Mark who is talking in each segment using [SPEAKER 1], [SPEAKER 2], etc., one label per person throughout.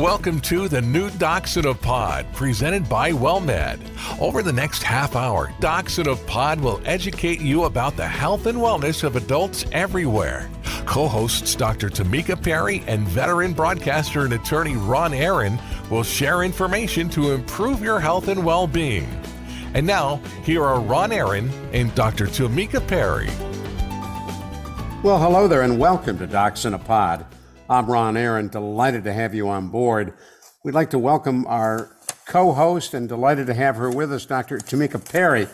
[SPEAKER 1] Welcome to the new Docs in a Pod, presented by WellMed. Over the next half hour, Docs in a Pod will educate you about the health and wellness of adults everywhere. Co hosts Dr. Tamika Perry and veteran broadcaster and attorney Ron Aaron will share information to improve your health and well being. And now, here are Ron Aaron and Dr. Tamika Perry.
[SPEAKER 2] Well, hello there, and welcome to Docs in a Pod. I'm Ron Aaron, delighted to have you on board. We'd like to welcome our co host and delighted to have her with us, Dr. Tamika Perry.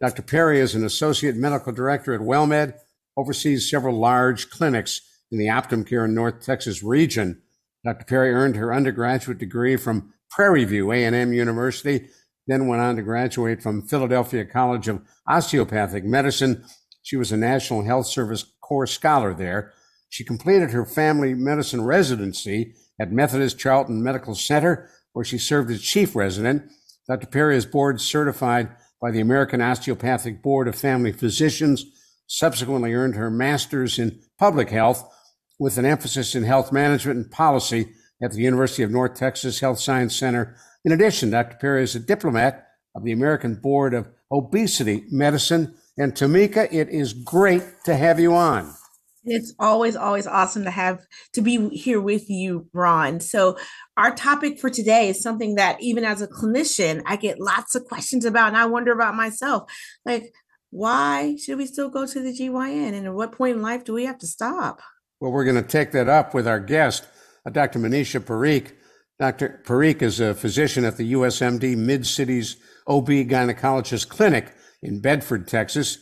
[SPEAKER 2] Dr. Perry is an associate medical director at WellMed, oversees several large clinics in the Optum Care in North Texas region. Dr. Perry earned her undergraduate degree from Prairie View A&M University, then went on to graduate from Philadelphia College of Osteopathic Medicine. She was a National Health Service Corps Scholar there. She completed her family medicine residency at Methodist Charlton Medical Center, where she served as chief resident. Dr. Perry is board certified by the American Osteopathic Board of Family Physicians, subsequently earned her master's in public health with an emphasis in health management and policy at the University of North Texas Health Science Center. In addition, Dr. Perry is a diplomat of the American Board of Obesity Medicine. And Tamika, it is great to have you on.
[SPEAKER 3] It's always, always awesome to have to be here with you, Ron. So, our topic for today is something that even as a clinician, I get lots of questions about, and I wonder about myself. Like, why should we still go to the GYN? And at what point in life do we have to stop?
[SPEAKER 2] Well, we're going to take that up with our guest, uh, Dr. Manisha Parikh. Dr. Parikh is a physician at the USMD Mid Cities OB Gynecologist Clinic in Bedford, Texas.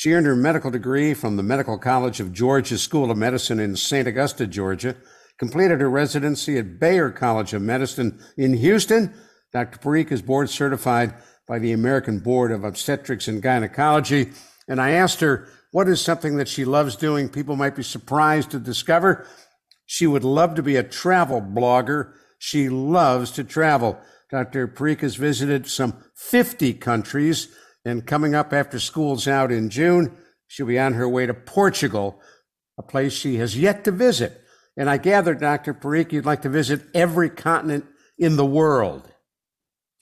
[SPEAKER 2] She earned her medical degree from the Medical College of Georgia School of Medicine in St. Augusta, Georgia, completed her residency at Baylor College of Medicine in Houston. Dr. Parikh is board certified by the American Board of Obstetrics and Gynecology. And I asked her, what is something that she loves doing? People might be surprised to discover she would love to be a travel blogger. She loves to travel. Dr. Parikh has visited some 50 countries and coming up after school's out in June, she'll be on her way to Portugal, a place she has yet to visit. And I gather, Dr. Parikh, you'd like to visit every continent in the world.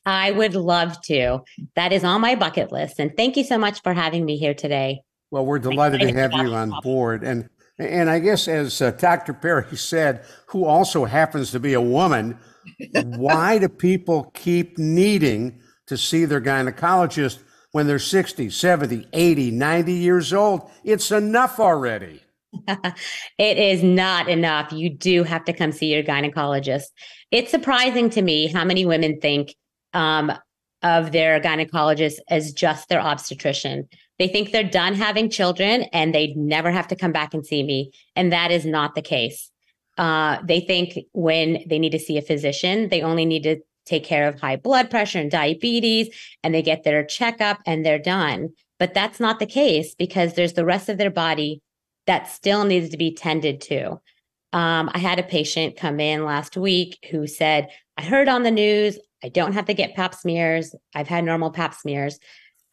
[SPEAKER 4] I would love to. That is on my bucket list. And thank you so much for having me here today.
[SPEAKER 2] Well, we're delighted to have you on board. And and I guess, as uh, Dr. Perry said, who also happens to be a woman, why do people keep needing to see their gynecologist when they're 60, 70, 80, 90 years old. It's enough already.
[SPEAKER 4] it is not enough. You do have to come see your gynecologist. It's surprising to me how many women think um, of their gynecologist as just their obstetrician. They think they're done having children and they never have to come back and see me. And that is not the case. Uh, they think when they need to see a physician, they only need to take care of high blood pressure and diabetes and they get their checkup and they're done. But that's not the case because there's the rest of their body that still needs to be tended to. Um, I had a patient come in last week who said, I heard on the news, I don't have to get pap smears. I've had normal pap smears.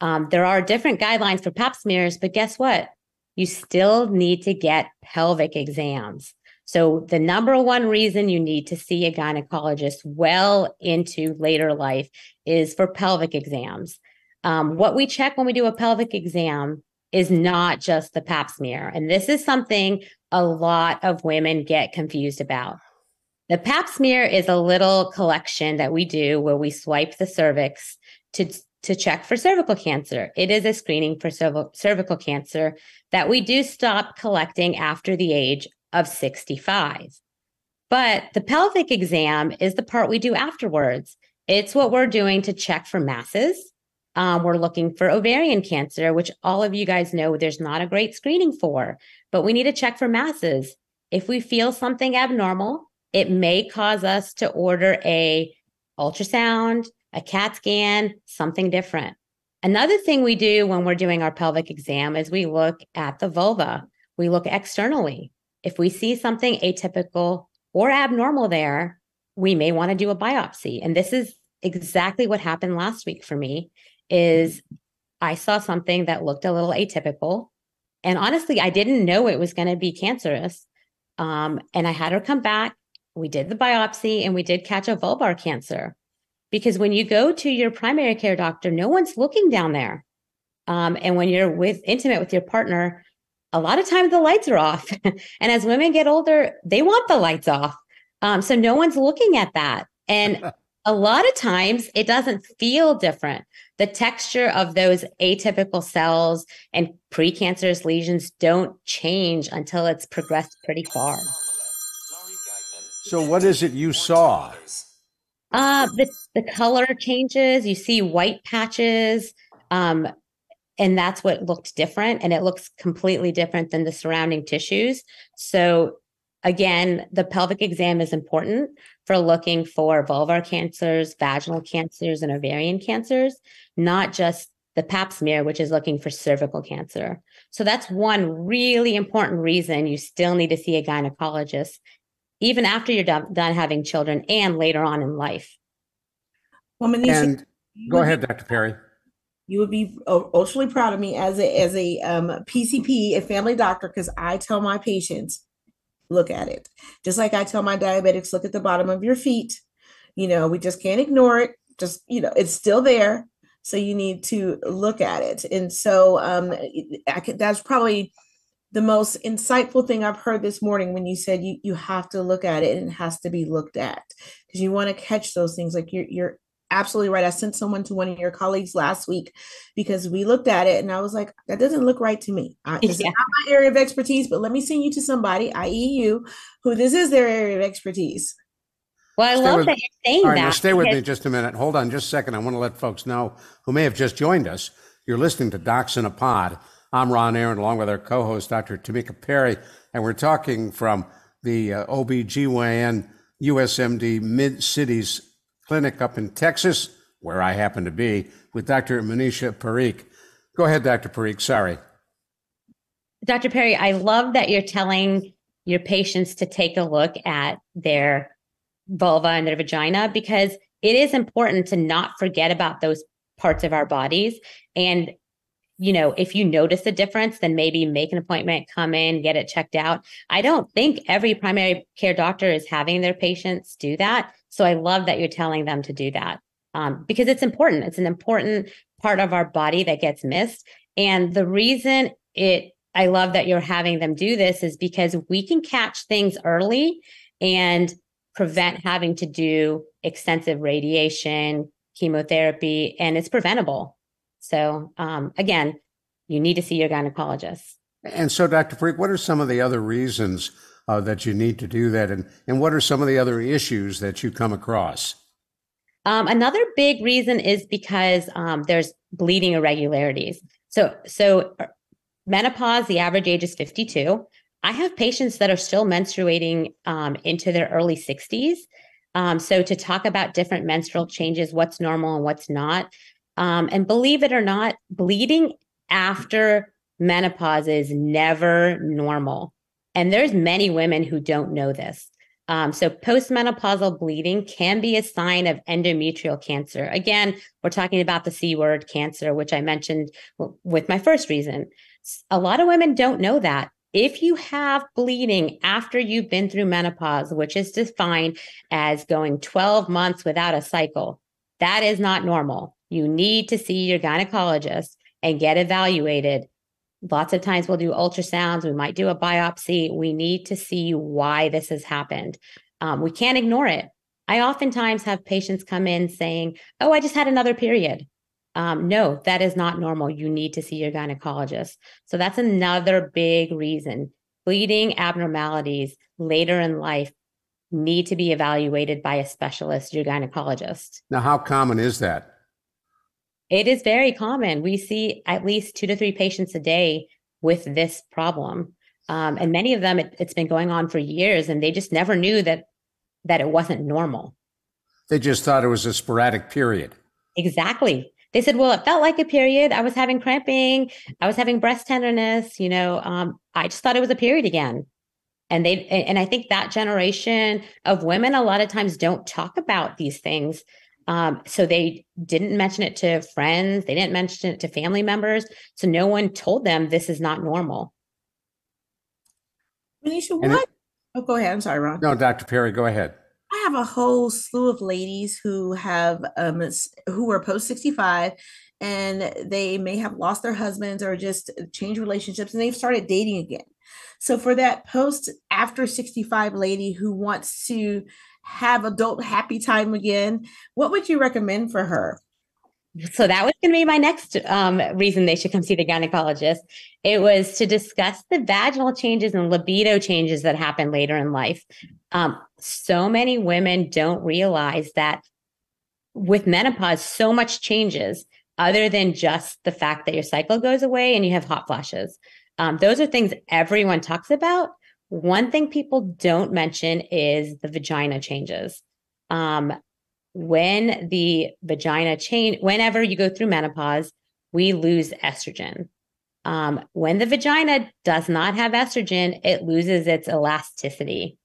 [SPEAKER 4] Um, there are different guidelines for pap smears, but guess what? You still need to get pelvic exams. So, the number one reason you need to see a gynecologist well into later life is for pelvic exams. Um, what we check when we do a pelvic exam is not just the pap smear. And this is something a lot of women get confused about. The pap smear is a little collection that we do where we swipe the cervix to, to check for cervical cancer. It is a screening for cervical cancer that we do stop collecting after the age of 65. But the pelvic exam is the part we do afterwards. It's what we're doing to check for masses. Um, we're looking for ovarian cancer, which all of you guys know there's not a great screening for, but we need to check for masses. If we feel something abnormal, it may cause us to order a ultrasound, a CAT scan, something different. Another thing we do when we're doing our pelvic exam is we look at the vulva. We look externally. If we see something atypical or abnormal there, we may want to do a biopsy. And this is exactly what happened last week for me is I saw something that looked a little atypical. And honestly, I didn't know it was going to be cancerous. Um, and I had her come back we did the biopsy and we did catch a vulvar cancer. Because when you go to your primary care doctor, no one's looking down there. Um, and when you're with intimate with your partner, a lot of times the lights are off. and as women get older, they want the lights off. Um, so no one's looking at that. And a lot of times it doesn't feel different. The texture of those atypical cells and precancerous lesions don't change until it's progressed pretty far.
[SPEAKER 2] So, what is it you saw?
[SPEAKER 4] Uh, the, the color changes. You see white patches. Um, and that's what looked different. And it looks completely different than the surrounding tissues. So, again, the pelvic exam is important for looking for vulvar cancers, vaginal cancers, and ovarian cancers, not just the pap smear, which is looking for cervical cancer. So that's one really important reason you still need to see a gynecologist, even after you're done, done having children and later on in life.
[SPEAKER 2] Well, Manisha, and go ahead, Dr. Perry.
[SPEAKER 3] You would be ultra proud of me as a as a um, PCP, a family doctor, because I tell my patients look at it. Just like I tell my diabetics, look at the bottom of your feet. You know, we just can't ignore it. Just, you know, it's still there. So you need to look at it. And so um, could, that's probably the most insightful thing I've heard this morning when you said you, you have to look at it and it has to be looked at because you want to catch those things. Like you're, you're absolutely right. I sent someone to one of your colleagues last week because we looked at it and I was like, that doesn't look right to me. I, this yeah. not my area of expertise, but let me send you to somebody, i.e., you, who this is their area of expertise.
[SPEAKER 4] Well, I stay love with, that you're saying
[SPEAKER 2] all right,
[SPEAKER 4] that. Now
[SPEAKER 2] stay with me just a minute. Hold on just a second. I want to let folks know who may have just joined us. You're listening to Docs in a Pod. I'm Ron Aaron, along with our co host, Dr. Tamika Perry, and we're talking from the uh, OBGYN USMD Mid Cities clinic up in Texas, where I happen to be, with Dr. Manisha Parikh. Go ahead, Dr. Parikh. Sorry.
[SPEAKER 4] Dr. Perry, I love that you're telling your patients to take a look at their vulva and their vagina because it is important to not forget about those parts of our bodies. And, you know, if you notice a difference, then maybe make an appointment, come in, get it checked out. I don't think every primary care doctor is having their patients do that. So I love that you're telling them to do that um, because it's important. It's an important part of our body that gets missed. And the reason it, I love that you're having them do this is because we can catch things early and prevent having to do extensive radiation, chemotherapy, and it's preventable. So um, again, you need to see your gynecologist.
[SPEAKER 2] And so, Dr. Parikh, what are some of the other reasons uh, that you need to do that? And, and what are some of the other issues that you come across?
[SPEAKER 4] Um, another big reason is because um, there's bleeding irregularities. So, so uh, menopause, the average age is 52. I have patients that are still menstruating um, into their early 60s. Um, so, to talk about different menstrual changes, what's normal and what's not, um, and believe it or not, bleeding after menopause is never normal. And there's many women who don't know this. Um, so postmenopausal bleeding can be a sign of endometrial cancer. Again, we're talking about the C word cancer, which I mentioned w- with my first reason. A lot of women don't know that. If you have bleeding after you've been through menopause, which is defined as going 12 months without a cycle, that is not normal. You need to see your gynecologist and get evaluated Lots of times we'll do ultrasounds, we might do a biopsy. We need to see why this has happened. Um, we can't ignore it. I oftentimes have patients come in saying, Oh, I just had another period. Um, no, that is not normal. You need to see your gynecologist. So that's another big reason. Bleeding abnormalities later in life need to be evaluated by a specialist, your gynecologist.
[SPEAKER 2] Now, how common is that?
[SPEAKER 4] It is very common. We see at least two to three patients a day with this problem. Um, and many of them, it, it's been going on for years and they just never knew that that it wasn't normal.
[SPEAKER 2] They just thought it was a sporadic period.
[SPEAKER 4] Exactly. They said, well, it felt like a period. I was having cramping. I was having breast tenderness. You know, um, I just thought it was a period again. And they, and I think that generation of women a lot of times don't talk about these things um, so they didn't mention it to friends, they didn't mention it to family members. So no one told them this is not normal.
[SPEAKER 3] Manisha, what? Oh, go ahead. I'm sorry, Ron.
[SPEAKER 2] No, Dr. Perry, go ahead.
[SPEAKER 3] I have a whole slew of ladies who have um who are post 65 and they may have lost their husbands or just changed relationships and they've started dating again. So for that post after 65 lady who wants to have adult happy time again, what would you recommend for her?
[SPEAKER 4] So that was going to be my next um, reason they should come see the gynecologist. It was to discuss the vaginal changes and libido changes that happen later in life. Um, so many women don't realize that with menopause, so much changes other than just the fact that your cycle goes away and you have hot flashes. Um, those are things everyone talks about. One thing people don't mention is the vagina changes. Um, when the vagina change, whenever you go through menopause, we lose estrogen. Um, when the vagina does not have estrogen, it loses its elasticity.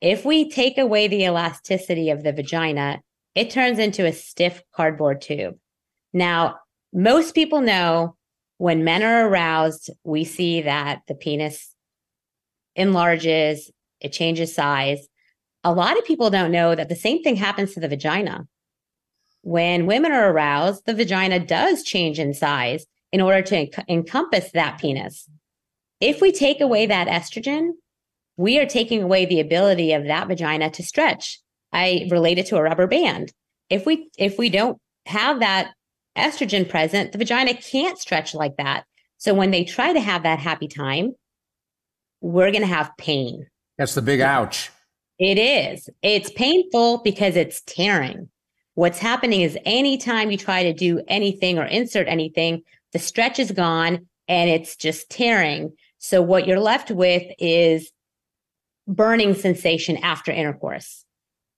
[SPEAKER 4] If we take away the elasticity of the vagina, it turns into a stiff cardboard tube. Now, most people know when men are aroused, we see that the penis enlarges, it changes size. A lot of people don't know that the same thing happens to the vagina. When women are aroused, the vagina does change in size in order to enc- encompass that penis. If we take away that estrogen, we are taking away the ability of that vagina to stretch. I relate it to a rubber band. If we if we don't have that estrogen present, the vagina can't stretch like that. So when they try to have that happy time, we're going to have pain.
[SPEAKER 2] That's the big ouch.
[SPEAKER 4] It is. It's painful because it's tearing. What's happening is anytime you try to do anything or insert anything, the stretch is gone and it's just tearing. So what you're left with is burning sensation after intercourse.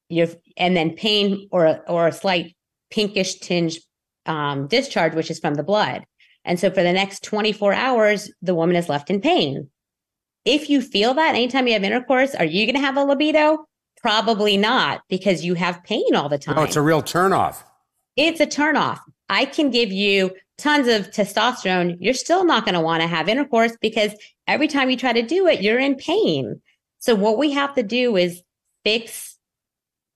[SPEAKER 4] You're, and then pain or or a slight pinkish tinge um, discharge, which is from the blood. And so for the next 24 hours, the woman is left in pain. If you feel that anytime you have intercourse, are you going to have a libido? Probably not because you have pain all the time.
[SPEAKER 2] No, it's a real turnoff.
[SPEAKER 4] It's a turnoff. I can give you tons of testosterone. You're still not going to want to have intercourse because every time you try to do it, you're in pain. So what we have to do is fix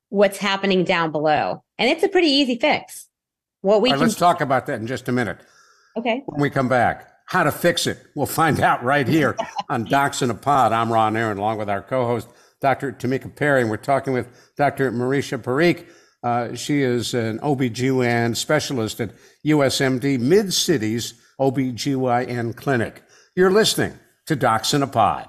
[SPEAKER 4] what's happening down below. And it's a pretty easy fix. What we
[SPEAKER 2] right,
[SPEAKER 4] can
[SPEAKER 2] let's talk about that in just a minute
[SPEAKER 4] Okay.
[SPEAKER 2] when we come back. How to fix it. We'll find out right here on Docs in a Pod. I'm Ron Aaron, along with our co host, Dr. Tamika Perry. And we're talking with Dr. Marisha Parikh. Uh, she is an OBGYN specialist at USMD Mid Cities OBGYN Clinic. You're listening to Docs in a Pod.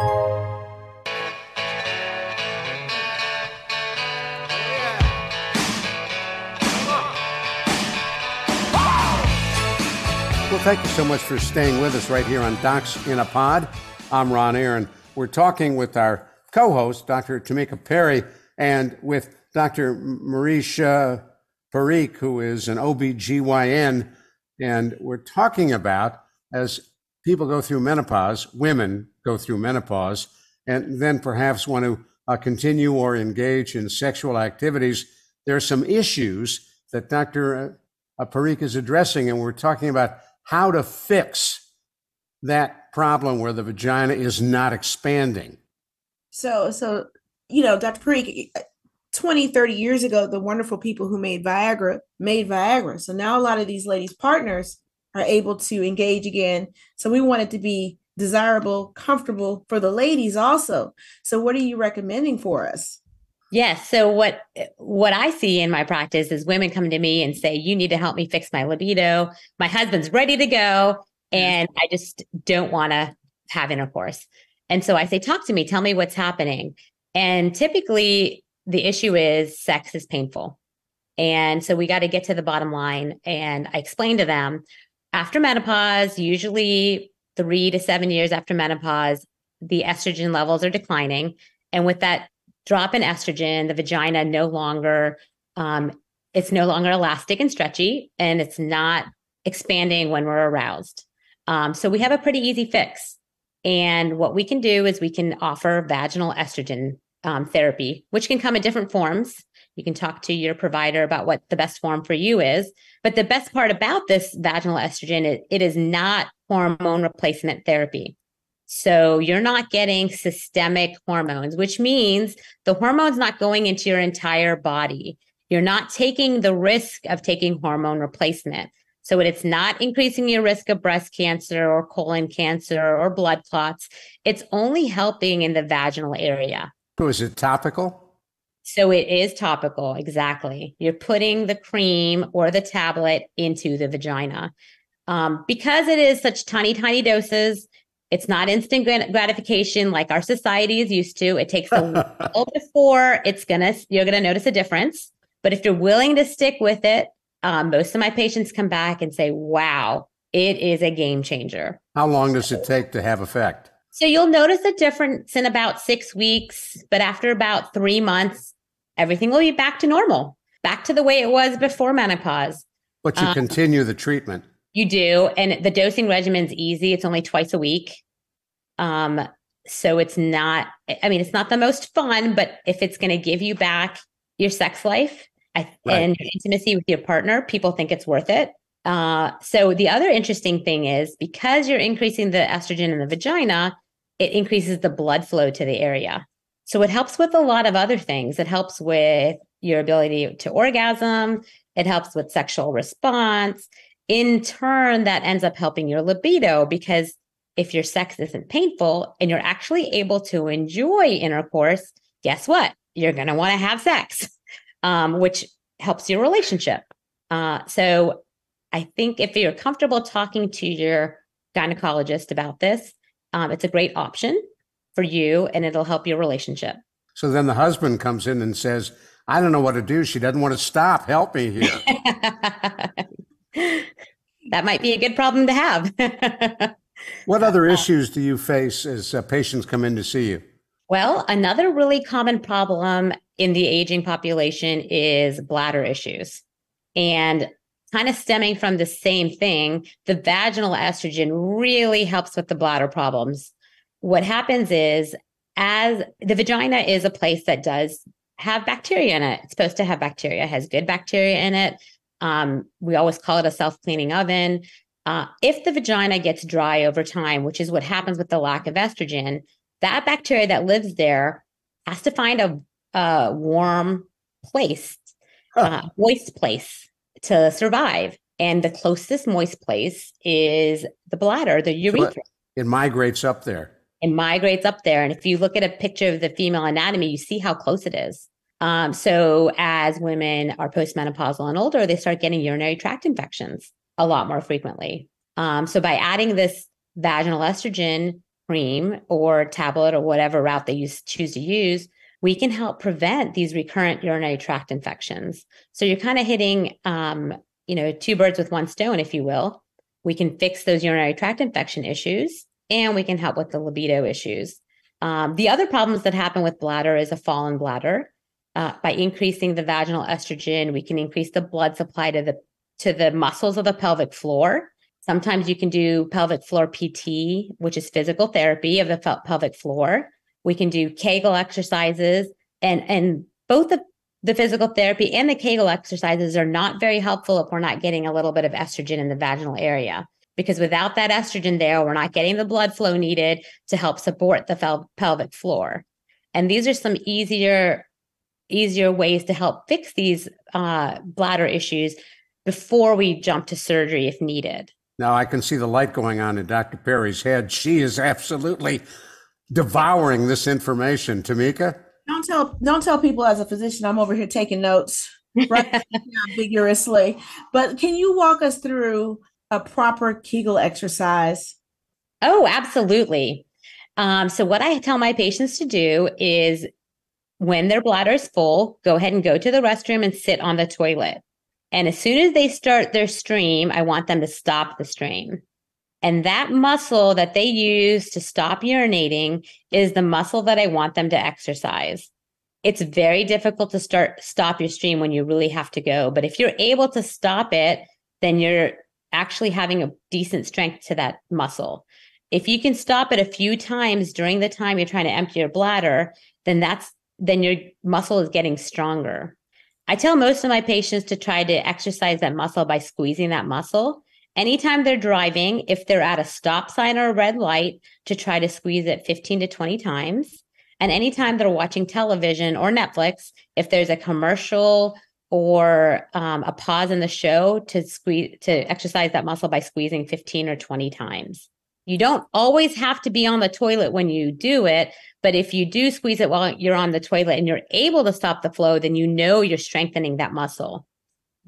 [SPEAKER 2] Well, thank you so much for staying with us right here on Docs in a Pod. I'm Ron Aaron. We're talking with our co host, Dr. Tamika Perry, and with Dr. Marisha Parikh, who is an OBGYN. And we're talking about as people go through menopause, women go through menopause, and then perhaps want to uh, continue or engage in sexual activities, there are some issues that Dr. Parikh is addressing, and we're talking about how to fix that problem where the vagina is not expanding.
[SPEAKER 3] So, so you know, Dr. Parikh, 20, 30 years ago, the wonderful people who made Viagra made Viagra. So now a lot of these ladies' partners are able to engage again. So we want it to be desirable, comfortable for the ladies also. So what are you recommending for us?
[SPEAKER 4] Yes. So what what I see in my practice is women come to me and say, "You need to help me fix my libido. My husband's ready to go, and I just don't want to have intercourse." And so I say, "Talk to me. Tell me what's happening." And typically, the issue is sex is painful, and so we got to get to the bottom line. And I explain to them after menopause, usually three to seven years after menopause, the estrogen levels are declining. And with that drop in estrogen, the vagina no longer, um, it's no longer elastic and stretchy, and it's not expanding when we're aroused. Um, so we have a pretty easy fix. And what we can do is we can offer vaginal estrogen um, therapy, which can come in different forms. You can talk to your provider about what the best form for you is. But the best part about this vaginal estrogen is it is not hormone replacement therapy. So you're not getting systemic hormones, which means the hormone's not going into your entire body. You're not taking the risk of taking hormone replacement. So it's not increasing your risk of breast cancer or colon cancer or blood clots. It's only helping in the vaginal area.
[SPEAKER 2] So is it topical?
[SPEAKER 4] So it is topical, exactly. You're putting the cream or the tablet into the vagina. Um, because it is such tiny, tiny doses, it's not instant gratification like our society is used to. It takes a while before it's gonna you're gonna notice a difference. But if you're willing to stick with it, um, most of my patients come back and say, "Wow, it is a game changer."
[SPEAKER 2] How long does it take to have effect?
[SPEAKER 4] So you'll notice a difference in about six weeks, but after about three months, everything will be back to normal, back to the way it was before menopause.
[SPEAKER 2] But you um, continue the treatment.
[SPEAKER 4] You do. And the dosing regimen's easy. It's only twice a week. Um, so it's not, I mean, it's not the most fun, but if it's going to give you back your sex life I, right. and your intimacy with your partner, people think it's worth it. Uh, so the other interesting thing is because you're increasing the estrogen in the vagina, it increases the blood flow to the area. So it helps with a lot of other things. It helps with your ability to orgasm. It helps with sexual response in turn, that ends up helping your libido because if your sex isn't painful and you're actually able to enjoy intercourse, guess what? You're going to want to have sex, um, which helps your relationship. Uh, so I think if you're comfortable talking to your gynecologist about this, um, it's a great option for you and it'll help your relationship.
[SPEAKER 2] So then the husband comes in and says, I don't know what to do. She doesn't want to stop. Help me here.
[SPEAKER 4] that might be a good problem to have.
[SPEAKER 2] what other issues do you face as uh, patients come in to see you?
[SPEAKER 4] Well, another really common problem in the aging population is bladder issues. And kind of stemming from the same thing, the vaginal estrogen really helps with the bladder problems. What happens is, as the vagina is a place that does have bacteria in it, it's supposed to have bacteria, has good bacteria in it. Um, we always call it a self cleaning oven. Uh, if the vagina gets dry over time, which is what happens with the lack of estrogen, that bacteria that lives there has to find a, a warm place, huh. uh, moist place to survive. And the closest moist place is the bladder, the urethra.
[SPEAKER 2] It migrates up there.
[SPEAKER 4] It migrates up there. And if you look at a picture of the female anatomy, you see how close it is. Um, so as women are postmenopausal and older, they start getting urinary tract infections a lot more frequently. Um, so by adding this vaginal estrogen cream or tablet or whatever route they use, choose to use, we can help prevent these recurrent urinary tract infections. So you're kind of hitting, um, you know, two birds with one stone, if you will. We can fix those urinary tract infection issues, and we can help with the libido issues. Um, the other problems that happen with bladder is a fallen bladder. Uh, by increasing the vaginal estrogen, we can increase the blood supply to the to the muscles of the pelvic floor. Sometimes you can do pelvic floor PT, which is physical therapy of the pelvic floor. We can do Kegel exercises, and and both the the physical therapy and the Kegel exercises are not very helpful if we're not getting a little bit of estrogen in the vaginal area. Because without that estrogen there, we're not getting the blood flow needed to help support the fel- pelvic floor. And these are some easier easier ways to help fix these uh, bladder issues before we jump to surgery if needed.
[SPEAKER 2] Now I can see the light going on in Dr. Perry's head. She is absolutely devouring this information. Tamika?
[SPEAKER 3] Don't tell don't tell people as a physician I'm over here taking notes right vigorously. But can you walk us through a proper Kegel exercise?
[SPEAKER 4] Oh, absolutely. Um, so what I tell my patients to do is when their bladder is full, go ahead and go to the restroom and sit on the toilet. And as soon as they start their stream, I want them to stop the stream. And that muscle that they use to stop urinating is the muscle that I want them to exercise. It's very difficult to start stop your stream when you really have to go, but if you're able to stop it, then you're actually having a decent strength to that muscle. If you can stop it a few times during the time you're trying to empty your bladder, then that's then your muscle is getting stronger. I tell most of my patients to try to exercise that muscle by squeezing that muscle. Anytime they're driving, if they're at a stop sign or a red light, to try to squeeze it 15 to 20 times. And anytime they're watching television or Netflix, if there's a commercial or um, a pause in the show, to squeeze to exercise that muscle by squeezing 15 or 20 times. You don't always have to be on the toilet when you do it, but if you do squeeze it while you're on the toilet and you're able to stop the flow, then you know you're strengthening that muscle.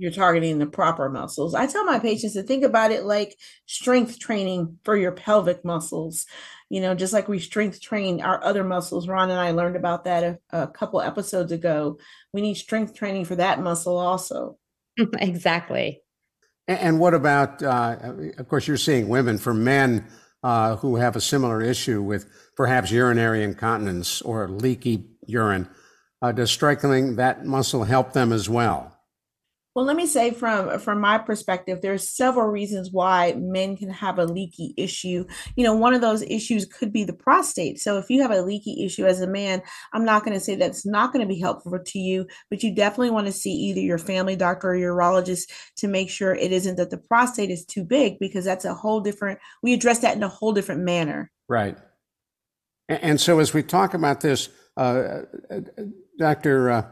[SPEAKER 3] You're targeting the proper muscles. I tell my patients to think about it like strength training for your pelvic muscles. You know, just like we strength train our other muscles. Ron and I learned about that a, a couple episodes ago. We need strength training for that muscle also.
[SPEAKER 4] exactly.
[SPEAKER 2] And what about, uh, of course, you're seeing women for men uh, who have a similar issue with perhaps urinary incontinence or leaky urine. Uh, does strengthening that muscle help them as well?
[SPEAKER 3] Well, let me say from from my perspective, there's several reasons why men can have a leaky issue. You know, one of those issues could be the prostate. So if you have a leaky issue as a man, I'm not going to say that's not going to be helpful to you, but you definitely want to see either your family doctor or urologist to make sure it isn't that the prostate is too big because that's a whole different we address that in a whole different manner.
[SPEAKER 2] Right. And so as we talk about this, uh, uh Dr. Uh,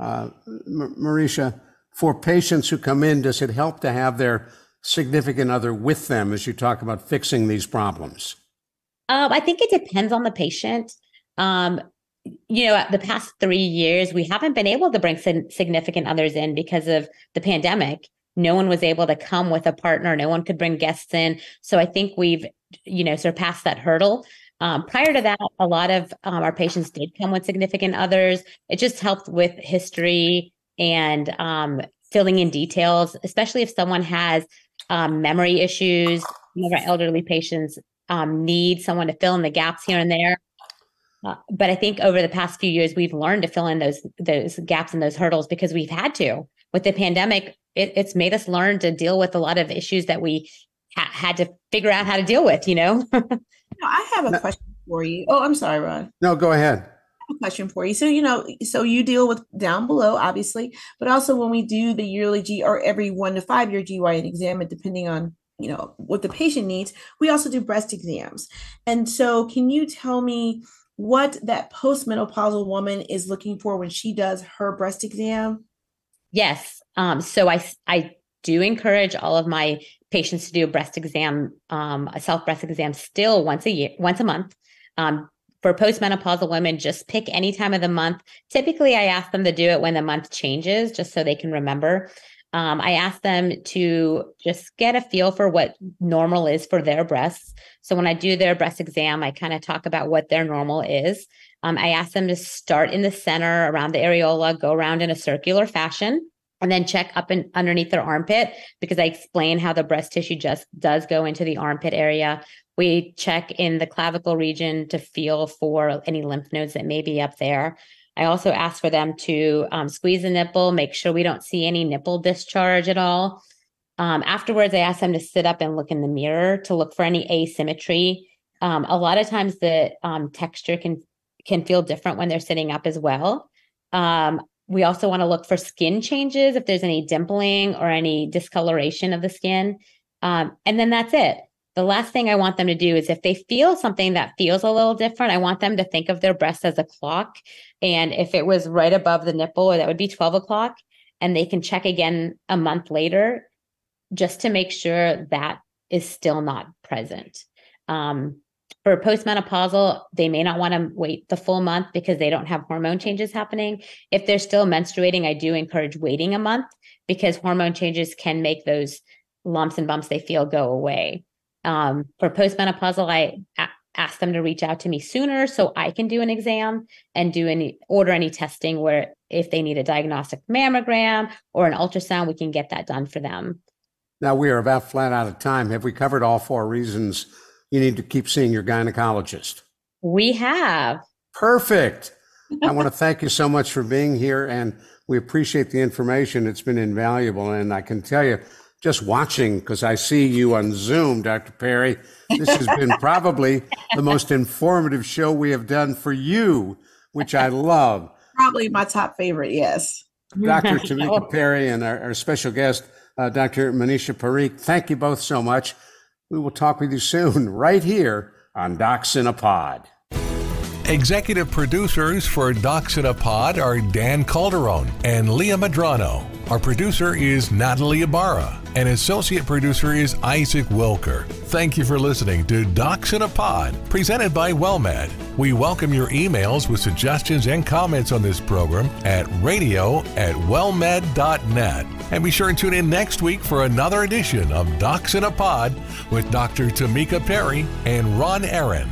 [SPEAKER 2] uh Marisha, for patients who come in, does it help to have their significant other with them as you talk about fixing these problems?
[SPEAKER 4] Um, I think it depends on the patient. Um, you know, the past three years, we haven't been able to bring significant others in because of the pandemic. No one was able to come with a partner. No one could bring guests in. So I think we've, you know, surpassed that hurdle. Um, prior to that, a lot of um, our patients did come with significant others. It just helped with history and um, filling in details, especially if someone has um, memory issues. Some of our elderly patients um, need someone to fill in the gaps here and there. Uh, but I think over the past few years, we've learned to fill in those those gaps and those hurdles because we've had to. With the pandemic, it, it's made us learn to deal with a lot of issues that we ha- had to figure out how to deal with. You know.
[SPEAKER 3] I have a question for you. Oh, I'm sorry, Ron.
[SPEAKER 2] No, go ahead
[SPEAKER 3] a question for you. So, you know, so you deal with down below, obviously, but also when we do the yearly G or every one to five year GYN exam, and depending on, you know, what the patient needs, we also do breast exams. And so, can you tell me what that postmenopausal woman is looking for when she does her breast exam?
[SPEAKER 4] Yes. Um, so I, I do encourage all of my patients to do a breast exam, um, a self breast exam still once a year, once a month. Um, for postmenopausal women, just pick any time of the month. Typically, I ask them to do it when the month changes, just so they can remember. Um, I ask them to just get a feel for what normal is for their breasts. So when I do their breast exam, I kind of talk about what their normal is. Um, I ask them to start in the center around the areola, go around in a circular fashion and then check up and underneath their armpit because I explain how the breast tissue just does go into the armpit area. We check in the clavicle region to feel for any lymph nodes that may be up there. I also ask for them to um, squeeze the nipple, make sure we don't see any nipple discharge at all. Um, afterwards, I ask them to sit up and look in the mirror to look for any asymmetry. Um, a lot of times, the um, texture can can feel different when they're sitting up as well. Um, we also want to look for skin changes if there's any dimpling or any discoloration of the skin. Um, and then that's it the last thing I want them to do is if they feel something that feels a little different, I want them to think of their breast as a clock. And if it was right above the nipple, that would be 12 o'clock. And they can check again a month later just to make sure that is still not present. Um, for postmenopausal, they may not want to wait the full month because they don't have hormone changes happening. If they're still menstruating, I do encourage waiting a month because hormone changes can make those lumps and bumps they feel go away. Um, for postmenopausal, I a- ask them to reach out to me sooner so I can do an exam and do any order any testing where if they need a diagnostic mammogram or an ultrasound, we can get that done for them.
[SPEAKER 2] Now, we are about flat out of time. Have we covered all four reasons you need to keep seeing your gynecologist?
[SPEAKER 4] We have.
[SPEAKER 2] Perfect. I want to thank you so much for being here, and we appreciate the information. It's been invaluable. And I can tell you, just watching, because I see you on Zoom, Dr. Perry, this has been probably the most informative show we have done for you, which I love.
[SPEAKER 3] Probably my top favorite, yes.
[SPEAKER 2] Dr. Tamika Perry and our, our special guest, uh, Dr. Manisha Parikh, thank you both so much. We will talk with you soon, right here on Docs in a Pod.
[SPEAKER 1] Executive producers for Docs in a Pod are Dan Calderon and Leah Madrano. Our producer is Natalie Ibarra, and associate producer is Isaac Wilker. Thank you for listening to Docs in a Pod, presented by WellMed. We welcome your emails with suggestions and comments on this program at radio at wellmed.net. And be sure to tune in next week for another edition of Docs in a Pod with Dr. Tamika Perry and Ron Aaron.